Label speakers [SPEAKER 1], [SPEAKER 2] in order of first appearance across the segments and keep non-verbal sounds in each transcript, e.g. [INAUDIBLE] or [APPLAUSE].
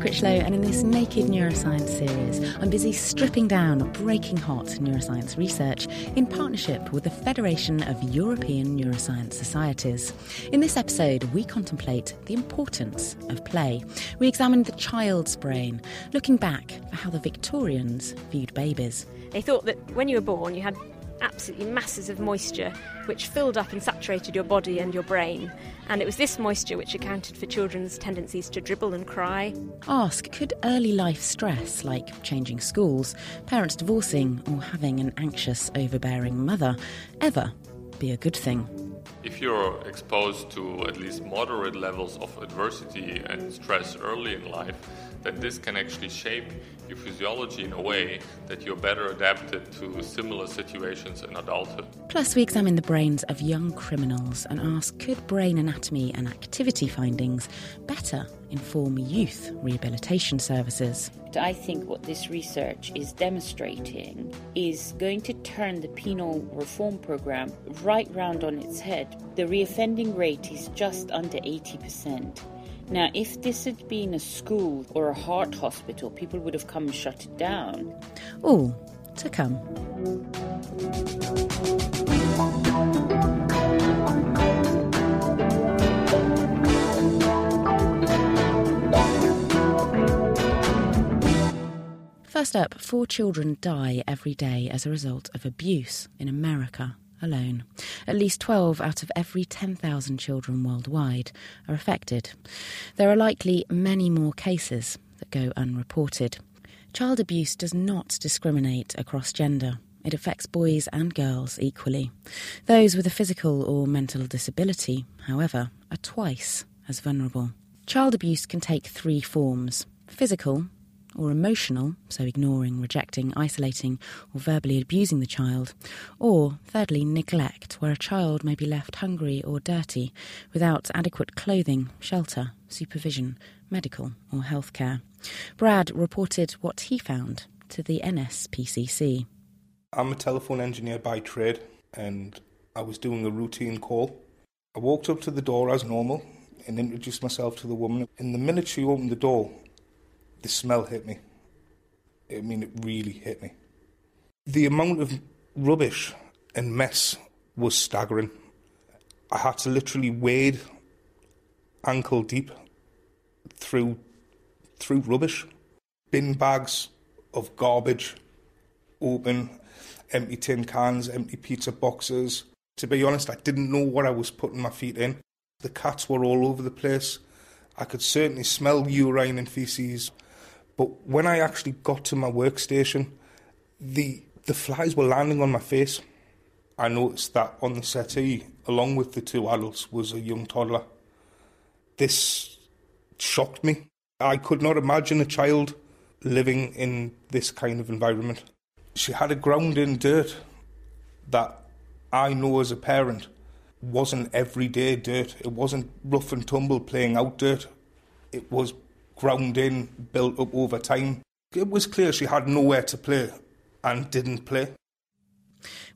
[SPEAKER 1] Critchlow, and in this Naked Neuroscience series, I'm busy stripping down breaking hot neuroscience research in partnership with the Federation of European Neuroscience Societies. In this episode, we contemplate the importance of play. We examine the child's brain, looking back at how the Victorians viewed babies.
[SPEAKER 2] They thought that when you were born, you had absolutely masses of moisture which filled up and saturated your body and your brain. And it was this moisture which accounted for children's tendencies to dribble and cry.
[SPEAKER 1] Ask Could early life stress, like changing schools, parents divorcing, or having an anxious, overbearing mother, ever be a good thing?
[SPEAKER 3] If you're exposed to at least moderate levels of adversity and stress early in life, then this can actually shape your physiology in a way that you're better adapted to similar situations in adulthood.
[SPEAKER 1] Plus, we examine the brains of young criminals and ask could brain anatomy and activity findings better inform youth rehabilitation services?
[SPEAKER 4] I think what this research is demonstrating is going to turn the penal reform program right round on its head. The reoffending rate is just under 80%. Now, if this had been a school or a heart hospital, people would have come and shut it down.
[SPEAKER 1] All to come. First up, four children die every day as a result of abuse in America alone. At least 12 out of every 10,000 children worldwide are affected. There are likely many more cases that go unreported. Child abuse does not discriminate across gender. It affects boys and girls equally. Those with a physical or mental disability, however, are twice as vulnerable. Child abuse can take three forms physical, or emotional, so ignoring, rejecting, isolating, or verbally abusing the child, or thirdly, neglect, where a child may be left hungry or dirty without adequate clothing, shelter, supervision, medical, or health care. Brad reported what he found to the NSPCC.
[SPEAKER 5] I'm a telephone engineer by trade, and I was doing a routine call. I walked up to the door as normal and introduced myself to the woman. In the minute she opened the door, the smell hit me. I mean, it really hit me. The amount of rubbish and mess was staggering. I had to literally wade ankle deep through through rubbish, bin bags of garbage, open, empty tin cans, empty pizza boxes. To be honest, I didn't know what I was putting my feet in. The cats were all over the place. I could certainly smell urine and feces. But when I actually got to my workstation, the the flies were landing on my face. I noticed that on the settee, along with the two adults, was a young toddler. This shocked me. I could not imagine a child living in this kind of environment. She had a ground in dirt that I know as a parent wasn't everyday dirt. It wasn't rough and tumble playing out dirt. It was ground in, built up over time. It was clear she had nowhere to play and didn't play.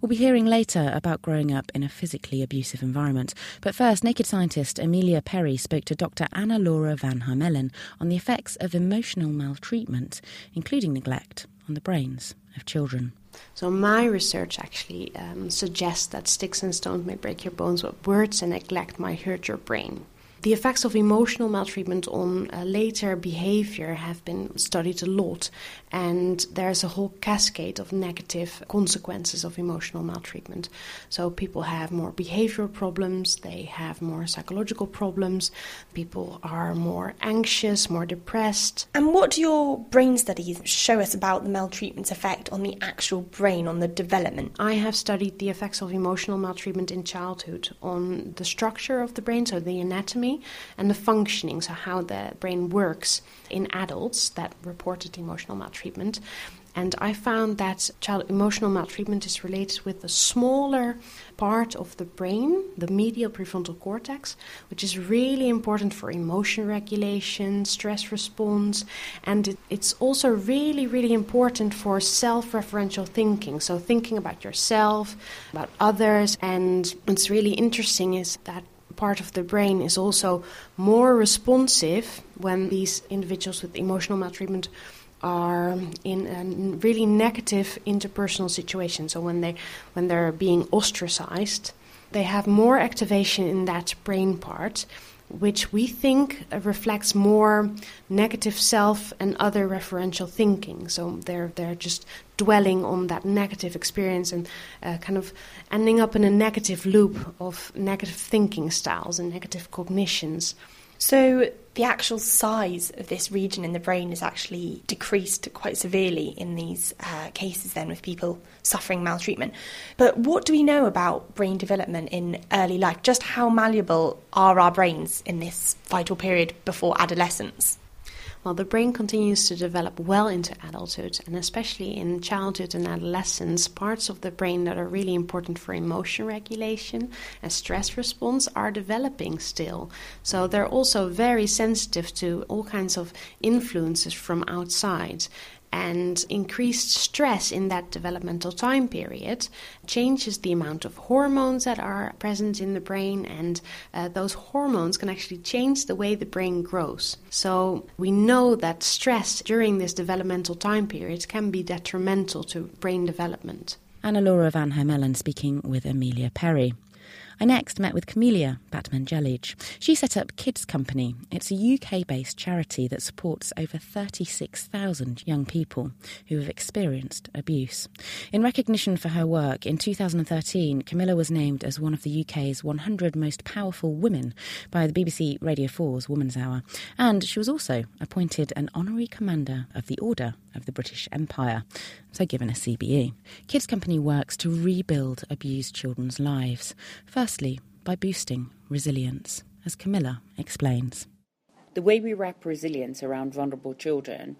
[SPEAKER 1] We'll be hearing later about growing up in a physically abusive environment. But first, Naked Scientist Amelia Perry spoke to Dr. Anna Laura Van Harmelen on the effects of emotional maltreatment, including neglect, on the brains of children.
[SPEAKER 6] So, my research actually um, suggests that sticks and stones may break your bones, but words and neglect might hurt your brain. The effects of emotional maltreatment on uh, later behavior have been studied a lot, and there's a whole cascade of negative consequences of emotional maltreatment. So, people have more behavioral problems, they have more psychological problems, people are more anxious, more depressed.
[SPEAKER 7] And what do your brain studies show us about the maltreatment's effect on the actual brain, on the development?
[SPEAKER 6] I have studied the effects of emotional maltreatment in childhood on the structure of the brain, so the anatomy and the functioning, so how the brain works in adults that reported emotional maltreatment. And I found that child emotional maltreatment is related with a smaller part of the brain, the medial prefrontal cortex, which is really important for emotion regulation, stress response, and it, it's also really, really important for self referential thinking. So, thinking about yourself, about others. And what's really interesting is that part of the brain is also more responsive when these individuals with emotional maltreatment are in a really negative interpersonal situation. So when they when they're being ostracized, they have more activation in that brain part which we think reflects more negative self and other referential thinking. So they're they're just dwelling on that negative experience and uh, kind of ending up in a negative loop of negative thinking styles and negative cognitions.
[SPEAKER 7] So the actual size of this region in the brain is actually decreased quite severely in these uh, cases, then, with people suffering maltreatment. But what do we know about brain development in early life? Just how malleable are our brains in this vital period before adolescence?
[SPEAKER 6] Well, the brain continues to develop well into adulthood, and especially in childhood and adolescence, parts of the brain that are really important for emotion regulation and stress response are developing still. So they're also very sensitive to all kinds of influences from outside and increased stress in that developmental time period changes the amount of hormones that are present in the brain, and uh, those hormones can actually change the way the brain grows. So, we know that stress during this developmental time period can be detrimental to brain development.
[SPEAKER 1] Anna Laura Van Harmelen speaking with Amelia Perry. I next met with Camila Batmanghelidjh. She set up Kids Company. It's a UK based charity that supports over 36,000 young people who have experienced abuse. In recognition for her work, in 2013, Camilla was named as one of the UK's 100 most powerful women by the BBC Radio 4's Woman's Hour, and she was also appointed an honorary commander of the Order of the British Empire, so given a CBE. Kids Company works to rebuild abused children's lives. Firstly by boosting resilience, as Camilla explains.
[SPEAKER 4] The way we wrap resilience around vulnerable children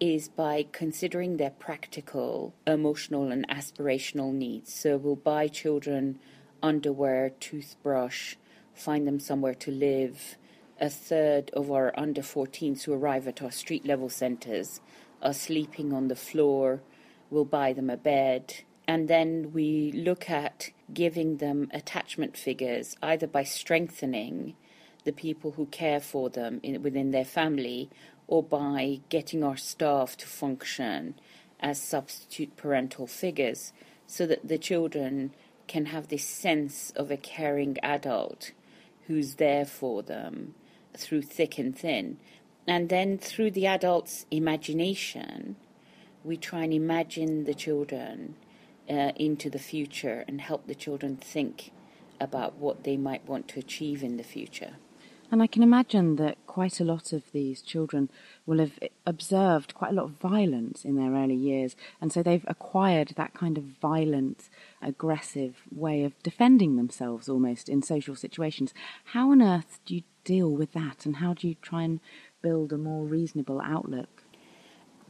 [SPEAKER 4] is by considering their practical, emotional, and aspirational needs. So we'll buy children underwear, toothbrush, find them somewhere to live. A third of our under 14s who arrive at our street level centres are sleeping on the floor. We'll buy them a bed. And then we look at giving them attachment figures, either by strengthening the people who care for them in, within their family or by getting our staff to function as substitute parental figures so that the children can have this sense of a caring adult who's there for them through thick and thin. And then through the adult's imagination, we try and imagine the children uh, into the future and help the children think about what they might want to achieve in the future.
[SPEAKER 1] And I can imagine that quite a lot of these children will have observed quite a lot of violence in their early years, and so they've acquired that kind of violent, aggressive way of defending themselves almost in social situations. How on earth do you deal with that, and how do you try and build a more reasonable outlook?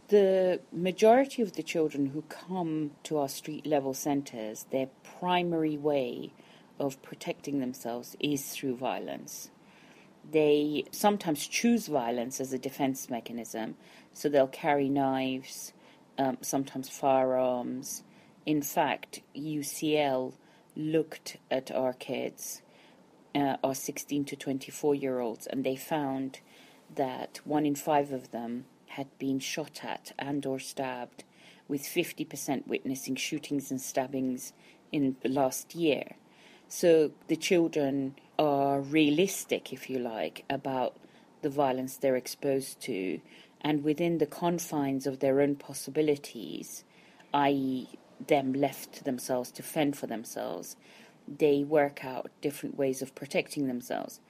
[SPEAKER 4] the majority of the children who come to our street level centres, their primary way of protecting themselves is through violence. They sometimes choose violence as a defense mechanism, so they'll carry knives, um, sometimes firearms. In fact, UCL looked at our kids, uh, our 16 to 24 year olds, and they found that one in five of them had been shot at and or stabbed, with 50% witnessing shootings and stabbings in the last year. So the children are realistic, if you like, about the violence they're exposed to and within the confines of their own possibilities, i.e., them left to themselves to fend for themselves, they work out different ways of protecting themselves.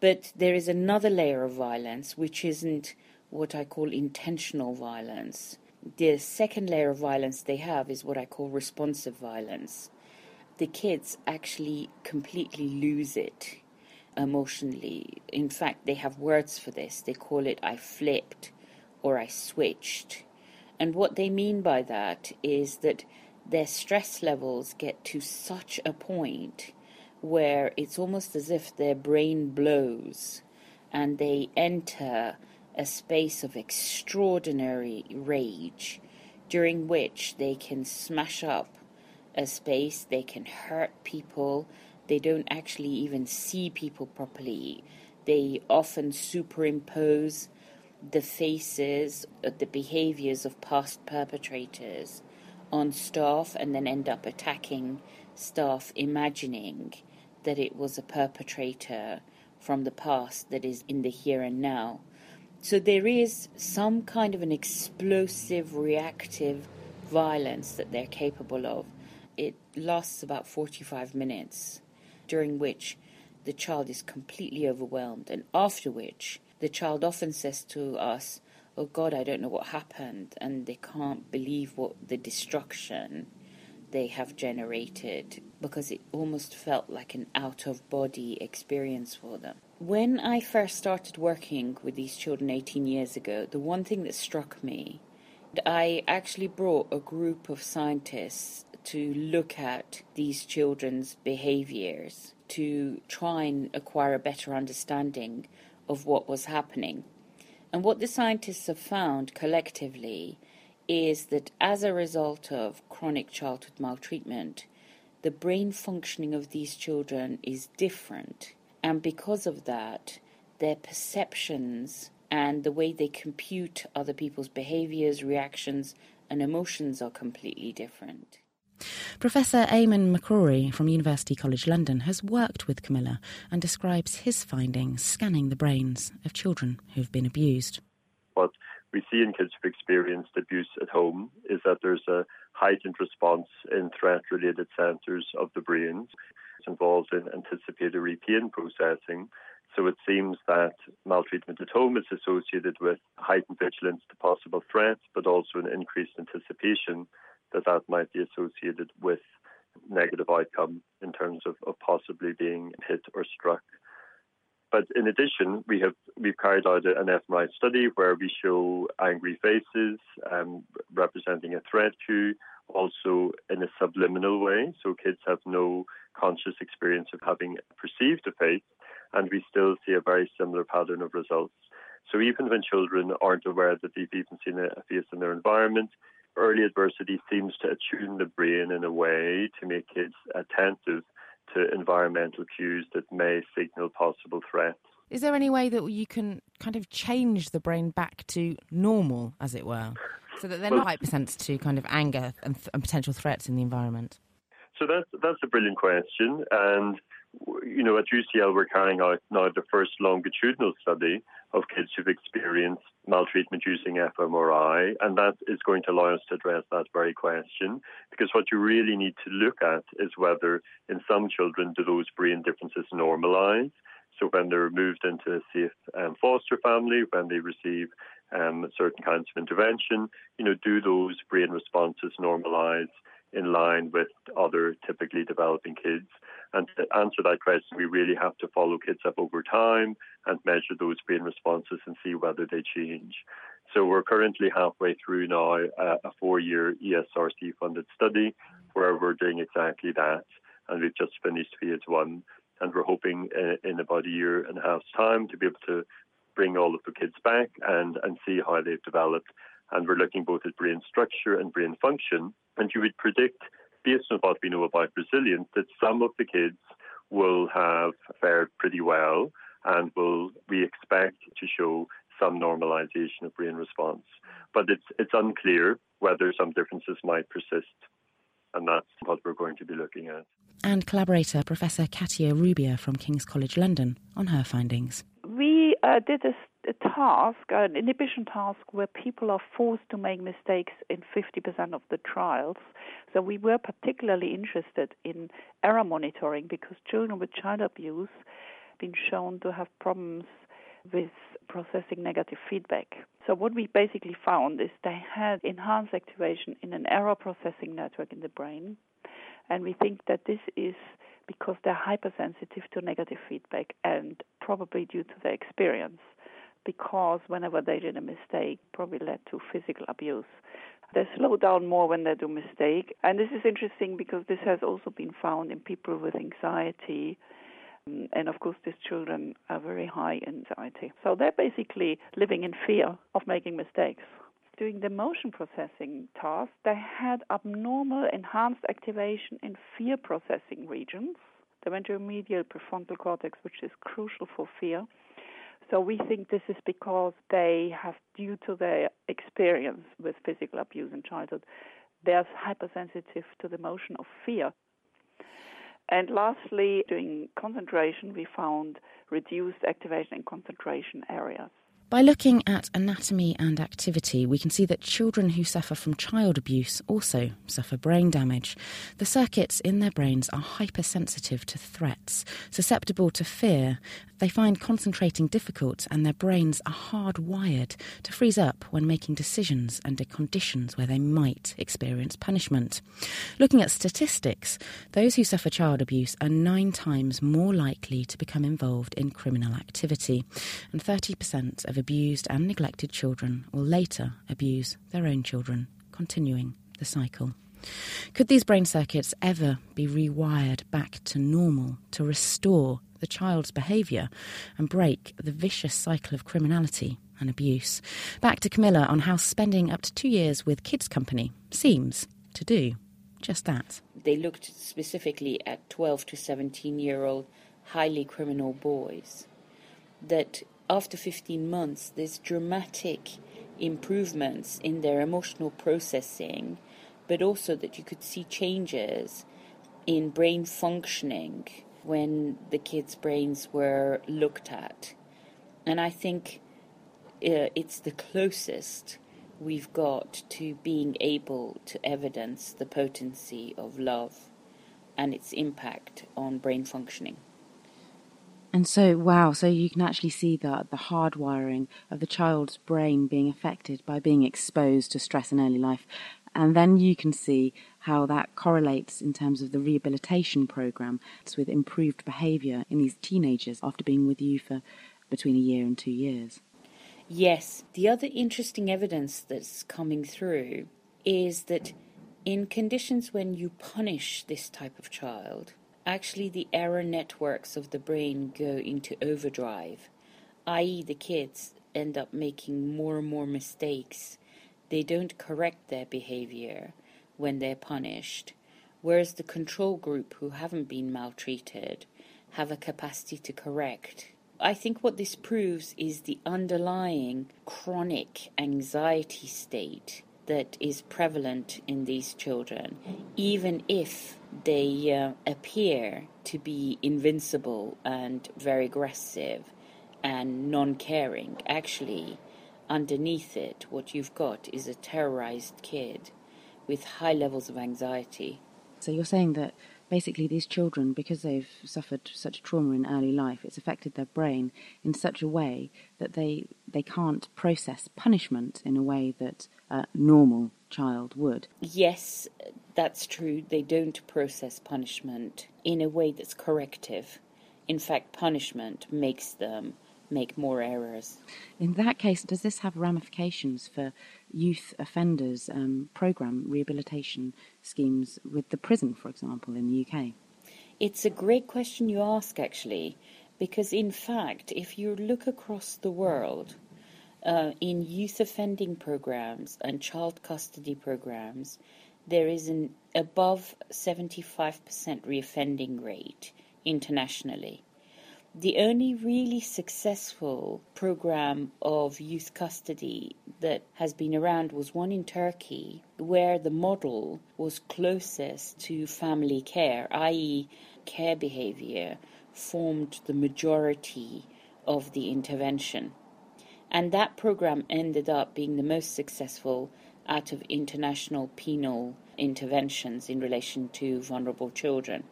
[SPEAKER 4] But there is another layer of violence which isn't what I call intentional violence. The second layer of violence they have is what I call responsive violence. The kids actually completely lose it emotionally. In fact, they have words for this. They call it I flipped or I switched. And what they mean by that is that their stress levels get to such a point where it's almost as if their brain blows and they enter a space of extraordinary rage during which they can smash up a space, they can hurt people, they don't actually even see people properly. They often superimpose the faces, uh, the behaviors of past perpetrators on staff and then end up attacking staff, imagining that it was a perpetrator from the past that is in the here and now. So there is some kind of an explosive, reactive violence that they're capable of. It lasts about 45 minutes, during which the child is completely overwhelmed, and after which the child often says to us, Oh God, I don't know what happened, and they can't believe what the destruction they have generated because it almost felt like an out of body experience for them. When I first started working with these children 18 years ago, the one thing that struck me, I actually brought a group of scientists to look at these children's behaviors to try and acquire a better understanding of what was happening. And what the scientists have found collectively is that as a result of chronic childhood maltreatment, the brain functioning of these children is different. And because of that, their perceptions and the way they compute other people's behaviors, reactions, and emotions are completely different.
[SPEAKER 1] Professor Eamon McCrory from University College London has worked with Camilla and describes his findings scanning the brains of children who've been abused.
[SPEAKER 8] What we see in kids who've experienced abuse at home is that there's a heightened response in threat related centres of the brain. It's involved in anticipatory pain processing. So it seems that maltreatment at home is associated with heightened vigilance to possible threats, but also an increased anticipation that that might be associated with negative outcome in terms of, of possibly being hit or struck. But in addition, we have we've carried out an fMRI study where we show angry faces um, representing a threat to, also in a subliminal way. So kids have no conscious experience of having perceived a face, and we still see a very similar pattern of results. So even when children aren't aware that they've even seen a face in their environment, early adversity seems to attune the brain in a way to make kids attentive to environmental cues that may signal possible threats.
[SPEAKER 1] Is there any way that you can kind of change the brain back to normal, as it were, so that they're well, not hypersensitive to kind of anger and, th- and potential threats in the environment?
[SPEAKER 8] So that's that's a brilliant question, and you know, at UCL, we're carrying out now the first longitudinal study of kids who've experienced maltreatment using fMRI, and that is going to allow us to address that very question. Because what you really need to look at is whether, in some children, do those brain differences normalize? So when they're moved into a safe um, foster family, when they receive um, certain kinds of intervention, you know, do those brain responses normalize in line with other typically developing kids? And to answer that question, we really have to follow kids up over time and measure those brain responses and see whether they change. So we're currently halfway through now a, a four-year ESRC funded study where we're doing exactly that. And we've just finished phase one. And we're hoping in, in about a year and a half's time to be able to bring all of the kids back and, and see how they've developed. And we're looking both at brain structure and brain function. And you would predict based on what we know about resilience, that some of the kids will have fared pretty well and will we expect to show some normalization of brain response. But it's it's unclear whether some differences might persist. And that's what we're going to be looking at.
[SPEAKER 1] and collaborator Professor Katia Rubia from King's College London on her findings.
[SPEAKER 9] We uh, did a, a, task, an inhibition task, where people are forced to make mistakes in 50% of the trials. So we were particularly interested in error monitoring because children with child abuse have been shown to have problems with processing negative feedback. So what we basically found is they had enhanced activation in an error processing network in the brain, and we think that this is because they're hypersensitive to negative feedback and probably due to their experience because whenever they did a mistake probably led to physical abuse. They slow down more when they do mistake. And this is interesting because this has also been found in people with anxiety. Mm, and of course, these children are very high in anxiety. So they're basically living in fear of making mistakes. Doing the motion processing task, they had abnormal enhanced activation in fear processing regions, the ventromedial prefrontal cortex, which is crucial for fear. So we think this is because they have, due to their experience with physical abuse in childhood, they're hypersensitive to the motion of fear. And lastly, doing concentration, we found reduced activation in concentration areas.
[SPEAKER 1] By looking at anatomy and activity, we can see that children who suffer from child abuse also suffer brain damage. The circuits in their brains are hypersensitive to threats, susceptible to fear. They find concentrating difficult, and their brains are hardwired to freeze up when making decisions under conditions where they might experience punishment. Looking at statistics, those who suffer child abuse are nine times more likely to become involved in criminal activity, and 30% of abused and neglected children will later abuse their own children, continuing the cycle. Could these brain circuits ever be rewired back to normal to restore the child's behaviour and break the vicious cycle of criminality and abuse? Back to Camilla on how spending up to two years with Kids Company seems to do just that.
[SPEAKER 4] They looked specifically at 12 to 17 year old highly criminal boys that after 15 months, there's dramatic improvements in their emotional processing, but also that you could see changes in brain functioning when the kids' brains were looked at. And I think uh, it's the closest we've got to being able to evidence the potency of love and its impact on brain functioning.
[SPEAKER 1] And so, wow, so you can actually see the, the hardwiring of the child's brain being affected by being exposed to stress in early life. And then you can see how that correlates in terms of the rehabilitation program with improved behaviour in these teenagers after being with you for between a year and two years.
[SPEAKER 4] Yes, the other interesting evidence that's coming through is that in conditions when you punish this type of child, actually the error networks of the brain go into overdrive, i.e., the kids end up making more and more mistakes. They don't correct their behavior when they're punished, whereas the control group who haven't been maltreated have a capacity to correct. I think what this proves is the underlying chronic anxiety state that is prevalent in these children, even if they uh, appear to be invincible and very aggressive and non caring. Actually, underneath it, what you've got is a terrorized kid with high levels of anxiety.
[SPEAKER 1] So you're saying that basically these children, because they've suffered such trauma in early life, it's affected their brain in such a way that they they can't process punishment in a way that a normal child would.
[SPEAKER 4] Yes, that's true. They don't process punishment in a way that's corrective. In fact, punishment makes them make more errors.
[SPEAKER 1] In that case, does this have ramifications for youth offenders um, program rehabilitation schemes with the prison, for example, in the UK?
[SPEAKER 4] It's a great question you ask, actually, because in fact, if you look across the world, uh, in youth offending programs and child custody programs, there is an above 75% reoffending rate internationally. The only really successful program of youth custody that has been around was one in Turkey where the model was closest to family care, i.e., care behavior formed the majority of the intervention. And that program ended up being the most successful out of international penal interventions in relation to vulnerable children.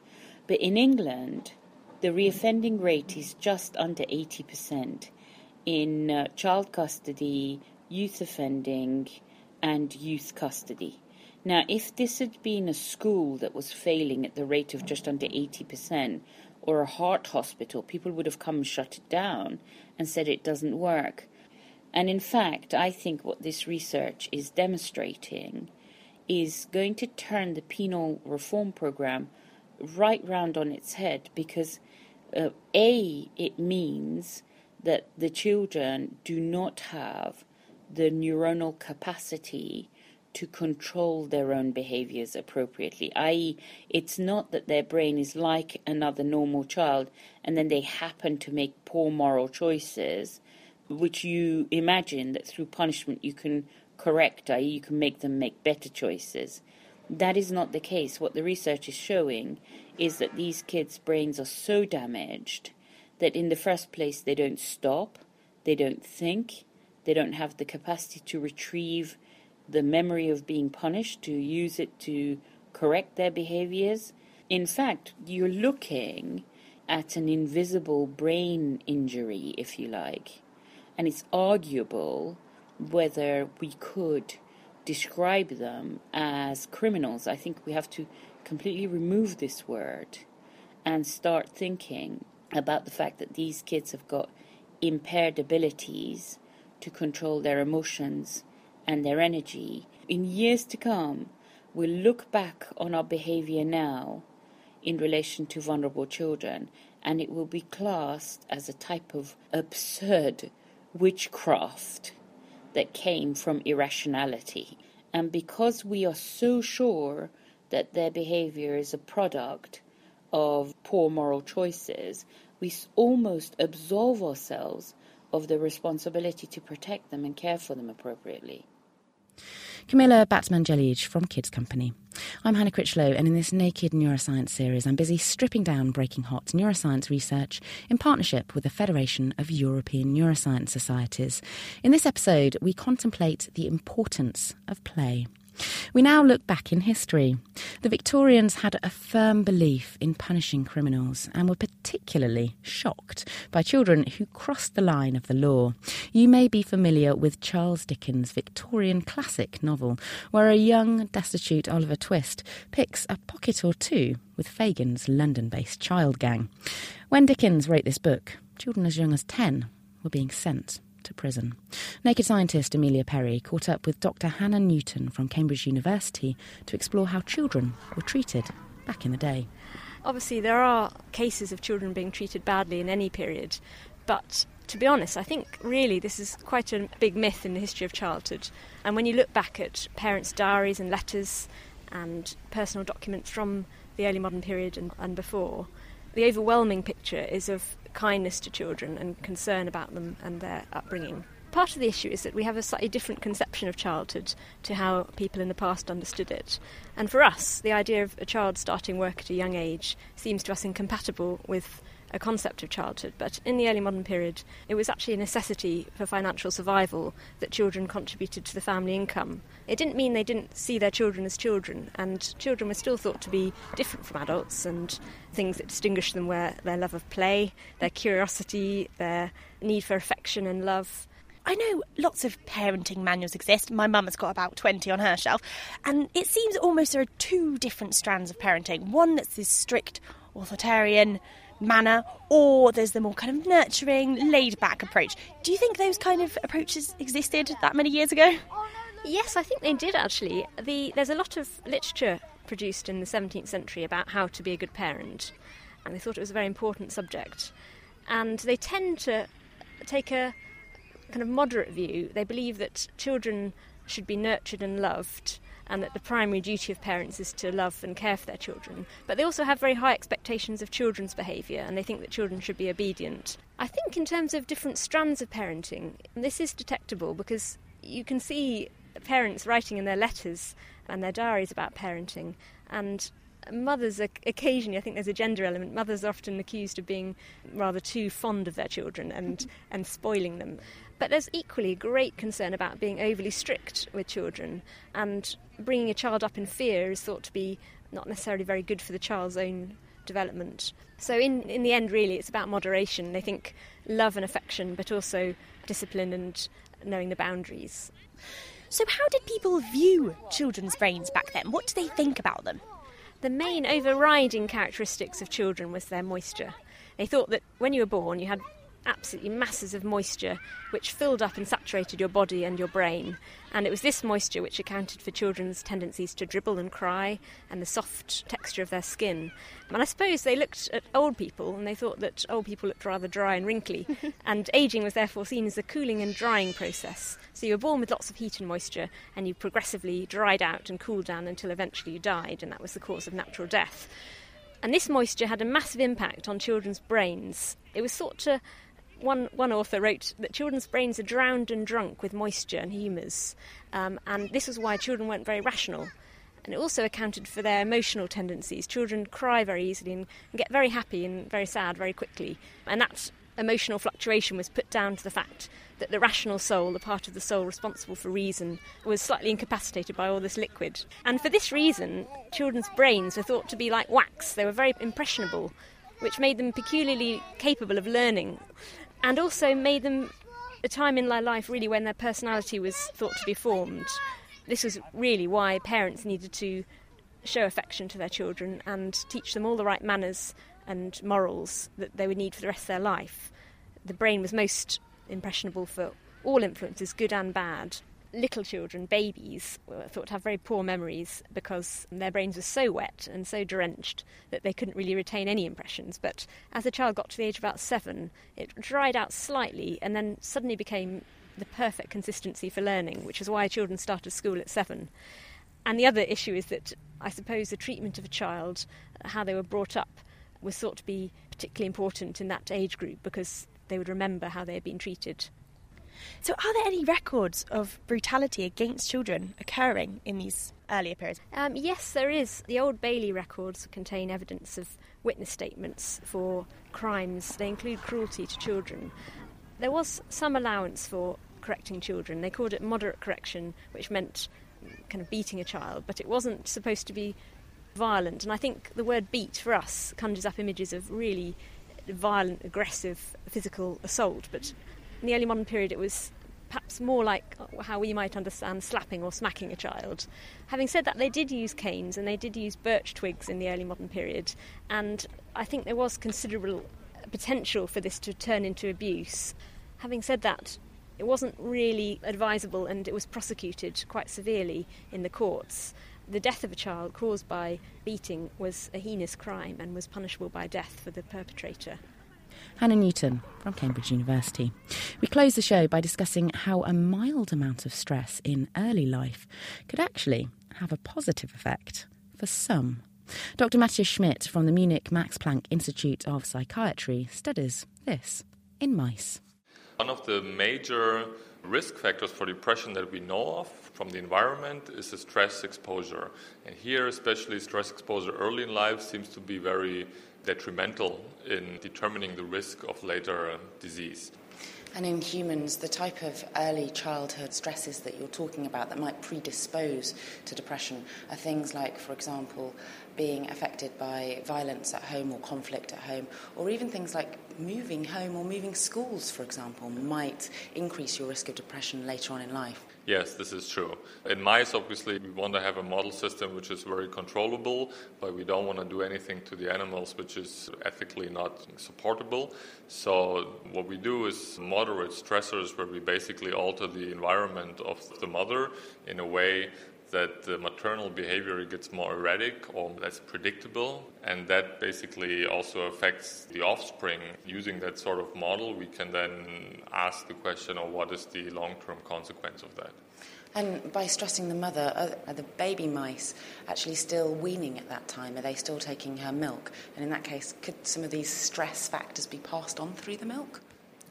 [SPEAKER 4] But in England, the reoffending rate is just under 80% in uh, child custody, youth offending, and youth custody. Now, if this had been a school that was failing at the rate of just under 80%, or a heart hospital, people would have come and shut it down and said it doesn't work. And in fact, I think what this research is demonstrating is going to turn the penal reform program right round on its head because uh, A, it means that the children do not have the neuronal capacity to control their own behaviors appropriately, i.e., it's not that their brain is like another normal child and then they happen to make poor moral choices, which you imagine that through punishment you can correct, i.e., you can make them make better choices. That is not the case. What the research is showing is that these kids' brains are so damaged that, in the first place, they don't stop, they don't think, they don't have the capacity to retrieve the memory of being punished, to use it to correct their behaviors. In fact, you're looking at an invisible brain injury, if you like, and it's arguable whether we could describe them as criminals. I think we have to completely remove this word and start thinking about the fact that these kids have got impaired abilities to control their emotions and their energy. In years to come, we'll look back on our behavior now in relation to vulnerable children and it will be classed as a type of absurd witchcraft that came from irrationality. And because we are so sure that their behavior is a product of poor moral choices, we almost absolve ourselves of the responsibility to protect them and care for them appropriately.
[SPEAKER 1] Camilla Batmanghelidjh from Kids Company. I'm Hannah Critchlow, and in this Naked Neuroscience series, I'm busy stripping down breaking hot neuroscience research in partnership with the Federation of European Neuroscience Societies. In this episode, we contemplate the importance of play. We now look back in history. The Victorians had a firm belief in punishing criminals and were particularly shocked by children who crossed the line of the law. You may be familiar with Charles Dickens' Victorian classic novel, where a young, destitute Oliver Twist picks a pocket or two with Fagin's London based child gang. When Dickens wrote this book, children as young as 10 were being sent to prison. Naked scientist Amelia Perry caught up with Dr. Hannah Newton from Cambridge University to explore how children were treated back in the day.
[SPEAKER 2] Obviously, there are cases of children being treated badly in any period, but to be honest, I think really this is quite a big myth in the history of childhood. And when you look back at parents' diaries and letters and personal documents from the early modern period and, and before, the overwhelming picture is of kindness to children and concern about them and their upbringing. Part of the issue is that we have a slightly different conception of childhood to how people in the past understood it. And for us, the idea of a child starting work at a young age seems to us incompatible with a concept of childhood, but in the early modern period, it was actually a necessity for financial survival that children contributed to the family income. It didn't mean they didn't see their children as children, and children were still thought to be different from adults, and things that distinguished them were their love of play, their curiosity, their need for affection and love.
[SPEAKER 7] I know lots of parenting manuals exist. My mum has got about 20 on her shelf. And it seems almost there are two different strands of parenting one that's this strict, authoritarian, manner, or there's the more kind of nurturing, laid back approach. Do you think those kind of approaches existed that many years ago?
[SPEAKER 2] Yes, I think they did actually. The, there's a lot of literature produced in the 17th century about how to be a good parent, and they thought it was a very important subject. And they tend to take a kind of moderate view. They believe that children should be nurtured and loved, and that the primary duty of parents is to love and care for their children. But they also have very high expectations of children's behaviour and they think that children should be obedient. I think, in terms of different strands of parenting, this is detectable because you can see parents writing in their letters and their diaries about parenting, and mothers occasionally, I think there's a gender element, mothers are often accused of being rather too fond of their children and, and spoiling them. But there's equally great concern about being overly strict with children, and bringing a child up in fear is thought to be not necessarily very good for the child's own development. So, in, in the end, really, it's about moderation. They think love and affection, but also discipline and knowing the boundaries.
[SPEAKER 10] So, how did people view children's brains back then? What do they think about them?
[SPEAKER 2] The main overriding characteristics of children was their moisture. They thought that when you were born, you had absolutely masses of moisture which filled up and saturated your body and your brain. And it was this moisture which accounted for children's tendencies to dribble and cry and the soft texture of their skin. And I suppose they looked at old people and they thought that old people looked rather dry and wrinkly. [LAUGHS] and aging was therefore seen as a cooling and drying process. So you were born with lots of heat and moisture and you progressively dried out and cooled down until eventually you died, and that was the cause of natural death. And this moisture had a massive impact on children's brains. It was thought to one, one author wrote that children's brains are drowned and drunk with moisture and humours, um, and this was why children weren't very rational. And it also accounted for their emotional tendencies. Children cry very easily and get very happy and very sad very quickly. And that emotional fluctuation was put down to the fact that the rational soul, the part of the soul responsible for reason, was slightly incapacitated by all this liquid. And for this reason, children's brains were thought to be like wax. They were very impressionable, which made them peculiarly capable of learning and also made them a time in their life really when their personality was thought to be formed. This was really why parents needed to show affection to their children and teach them all the right manners and morals that they would need for the rest of their life. The brain was most impressionable for all influences, good and bad little children, babies, were thought to have very poor memories because their brains were so wet and so drenched that they couldn't really retain any impressions. But as the child got to the age of about seven, it dried out slightly and then suddenly became the perfect consistency for learning, which is why children started school at seven. And the other issue is that I suppose the treatment of a child, uh, how they were brought up, was thought to be particularly important in that age group because they would remember how they had been treated
[SPEAKER 10] so, are there any records of brutality against children occurring in these earlier periods?
[SPEAKER 2] Um, yes, there is. The Old Bailey records contain evidence of witness statements for crimes. They include cruelty to children. There was some allowance for correcting children. They called it moderate correction, which meant kind of beating a child, but it wasn't supposed to be violent. And I think the word beat for us conjures up images of really violent, aggressive physical assault, but in the early modern period, it was perhaps more like uh, how we might understand slapping or smacking a child. Having said that, they did use canes and they did use birch twigs in the early modern period, and I think there was considerable potential for this to turn into abuse. Having said that, it wasn't really advisable and it was prosecuted quite severely in the courts. The death of a child caused by beating was a heinous crime and was punishable by death for the perpetrator.
[SPEAKER 1] Hannah Newton from Cambridge University. We close the show by discussing how a mild amount of stress in early life could actually have a positive effect for some. Dr. Matthias Schmidt from the Munich Max Planck Institute of Psychiatry studies this in mice.
[SPEAKER 3] One of the major risk factors for depression that we know of from the environment is the stress exposure. And here, especially stress exposure early in life, seems to be very detrimental in determining the risk of later disease.
[SPEAKER 11] And in humans, the type of early childhood stresses that you're talking about that might predispose to depression are things like, for example, being affected by violence at home or conflict at home, or even things like moving home or moving schools, for example, might increase your risk of depression later on in life.
[SPEAKER 3] Yes, this is true. In mice, obviously, we want to have a model system which is very controllable, but we don't want to do anything to the animals which is ethically not supportable. So, what we do is moderate stressors where we basically alter the environment of the mother in a way that the maternal behavior gets more erratic or less predictable, and that basically also affects the offspring. Using that sort of model, we can then ask the question of what is the long term consequence of that.
[SPEAKER 11] And by stressing the mother, uh, are, the baby mice actually still weaning at that time? Are they still taking her milk? And in that case, could some of these stress factors be passed on through the milk?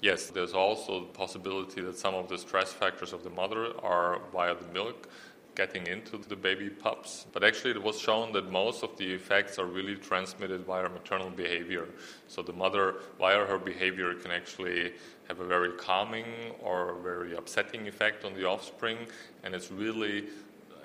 [SPEAKER 3] Yes, there's also the possibility that some of the stress factors of the mother are via the milk getting into the baby pups. But actually, it was shown that most of the effects are really transmitted via maternal behavior. So the mother, via her behavior, can actually have a very calming or very upsetting effect on the offspring, and it's really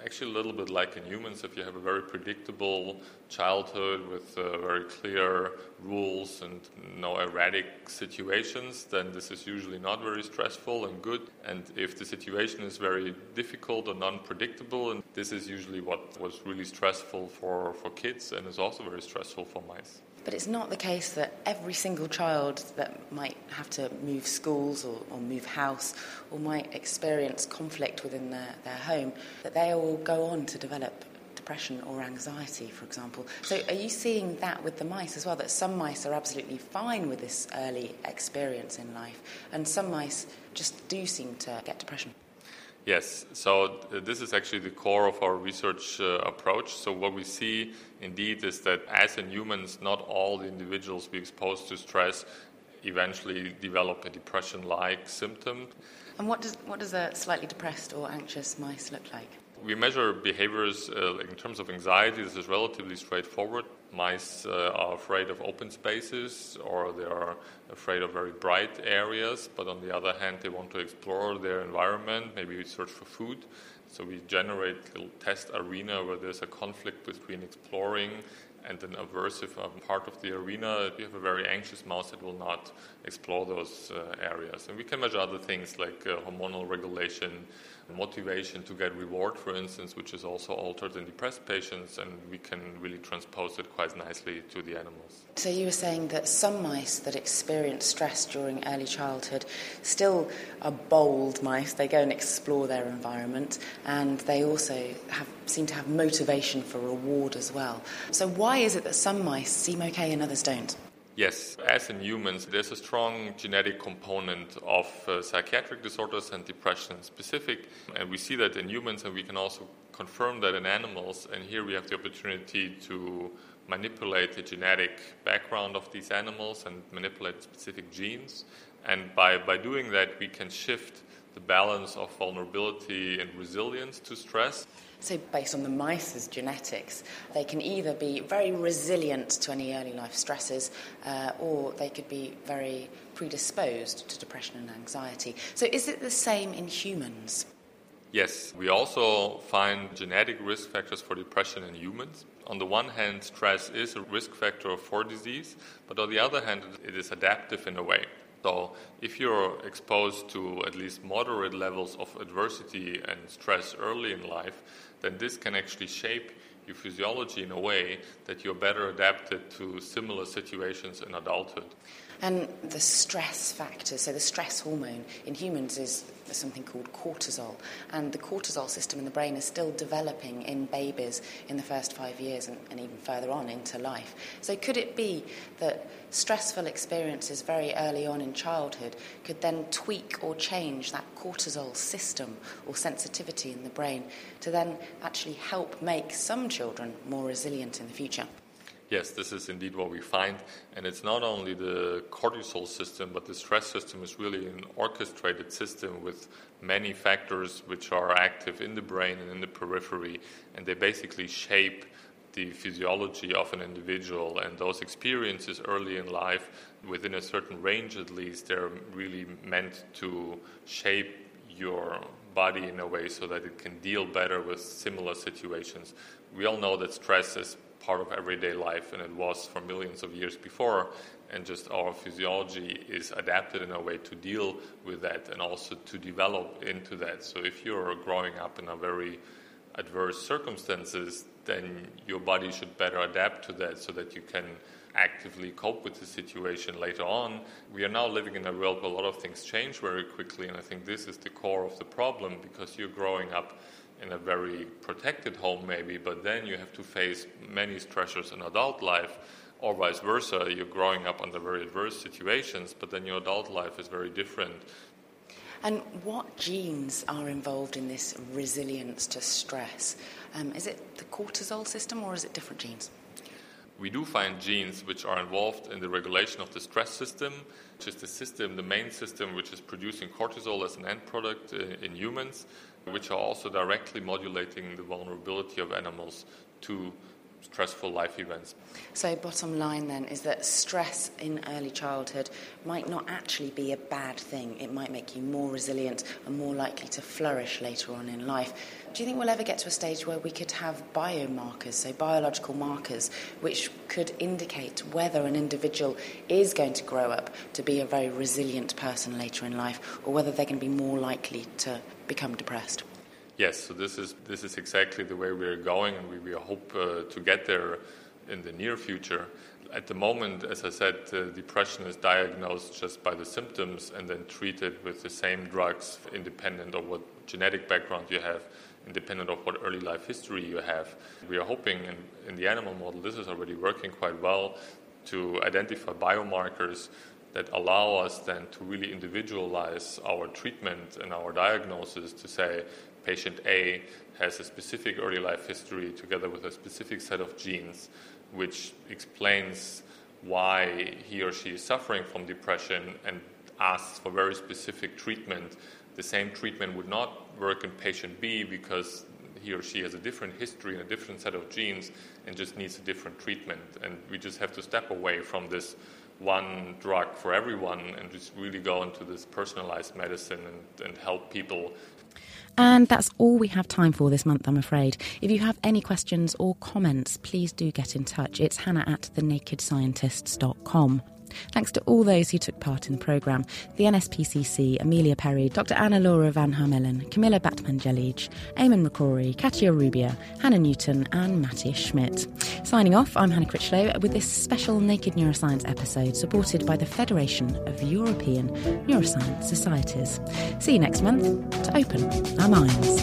[SPEAKER 3] actually a little bit like in humans if you have a very predictable childhood with uh, very clear rules and no erratic situations then this is usually not very stressful and good. And if the situation is very difficult or non-predictable and this is usually what was really stressful for, for kids and is also very stressful for mice
[SPEAKER 1] but it's not the case that every single child that might have to move schools or, or move house or might experience conflict within their, their home, that they all go on to develop depression or anxiety, for example. So, are you seeing that with the mice as well? That some mice are absolutely fine with this early experience in life, and some mice just do seem to get depression?
[SPEAKER 3] Yes, so uh, this is actually the core of our research uh, approach. So, what we see indeed is that as in humans, not all the individuals we expose to stress eventually develop a depression like symptom.
[SPEAKER 1] And what does, what does a slightly depressed or anxious mice look like?
[SPEAKER 3] We measure behaviors uh, in terms of anxiety. This is relatively straightforward. Mice uh, are afraid of open spaces or they are afraid of very bright areas, but on the other hand, they want to explore their environment, maybe we search for food. So we generate a little test arena where there's a conflict between exploring and an aversive um, part of the arena. You have a very anxious mouse, it will not explore those uh, areas. And we can measure other things like uh, hormonal regulation, motivation to get reward, for instance, which is also altered in depressed patients, and we can really transpose it quite nicely to the animals.
[SPEAKER 1] So, you were saying that some mice that experience stress during early childhood still are bold mice. They go and explore their environment, and they also have, seem to have motivation for reward as well. So, why is it that some mice seem okay and others don't?
[SPEAKER 3] Yes, as in humans, there's a strong genetic component of uh, psychiatric disorders and depression specific, and we see that in humans, and we can also confirm that in animals. And here we have the opportunity to manipulate the genetic background of these animals and manipulate specific genes. And by, by doing that, we can shift the balance of vulnerability and resilience to stress.
[SPEAKER 1] So, based on the mice's genetics, they can either be very resilient to any early life stresses uh, or they could be very predisposed to depression and anxiety. So, is it the same in humans?
[SPEAKER 3] Yes, we also find genetic risk factors for depression in humans. On the one hand, stress is a risk factor for disease, but on the other hand, it is adaptive in a way. So, if you're exposed to at least moderate levels of adversity and stress early in life, then this can actually shape your physiology in a way that you're better adapted to similar situations in adulthood.
[SPEAKER 1] And the stress factor, so the stress hormone in humans is something called cortisol. And the cortisol system in the brain is still developing in babies in the first five years and, and even further on into life. So, could it be that stressful experiences very early on in childhood could then tweak or change that cortisol system or sensitivity in the brain to then actually help make some children more resilient in the future?
[SPEAKER 3] Yes, this is indeed what we find. And it's not only the cortisol system, but the stress system is really an orchestrated system with many factors which are active in the brain and in the periphery. And they basically shape the physiology of an individual. And those experiences early in life, within a certain range at least, they're really meant to shape your body in a way so that it can deal better with similar situations. We all know that stress is part of everyday life, and it was for millions of years before. And just our physiology is adapted in a way to deal with that and also to develop into that. So if you're growing up in a very adverse circumstances, then your body should better adapt to that so that you can actively cope with the situation later on. We are now living in a world where a lot of things change very quickly, and I think this is the core of the problem because you're growing up in a very protected home, maybe, but then you have to face many stressors in adult life, or vice versa. You're growing up under very adverse situations, but then your adult life is very different.
[SPEAKER 1] And what genes are involved in this resilience to stress? Um, is it the cortisol system or is it different genes?
[SPEAKER 3] We do find genes which are involved in the regulation of the stress system, which is the system, the main system, which is producing cortisol as an end product uh, in humans, which are also directly modulating the vulnerability of animals to stressful life events.
[SPEAKER 11] So, bottom line then is that stress in early childhood might not actually be a bad thing. It might make you more resilient and more likely to flourish later on in life. Do you think we'll ever get to a stage where we could have biomarkers, so biological markers, which could indicate whether an individual is going to grow up to be a very resilient person later in life or whether they're going to be more likely to become depressed?
[SPEAKER 3] Yes, so this is this is exactly the way we are going, and we, we hope uh, to get there in the near future. At the moment, as I said, uh, depression is diagnosed just by the symptoms and then treated with the same drugs, independent of what genetic background you have, independent of what early life history you have. We are hoping in, in the animal model this is already working quite well to identify biomarkers that allow us then to really individualize our treatment and our diagnosis to say patient A has a specific early life history together with a specific set of genes, which explains why he or she is suffering from depression and asks for very specific treatment. The same treatment would not work in patient B because he or she has a different history and a different set of genes and just needs a different treatment. And we just have to step away from this one drug for everyone and just really go into this personalized medicine and, and help people
[SPEAKER 1] and that's all we have time for this month, I'm afraid. If you have any questions or comments, please do get in touch. It's hannah at thenakedscientists.com. Thanks to all those who took part in the programme the NSPCC, Amelia Perry, Dr. Anna Laura Van Harmelen, Camila Batmanghelidjh, Eamon McCrory, Katya Rubia, Hannah Newton, and Matthias Schmidt. Signing off, I'm Hannah Critchlow with this special Naked Neuroscience episode supported by the Federation of European Neuroscience Societies. See you next month to open our minds.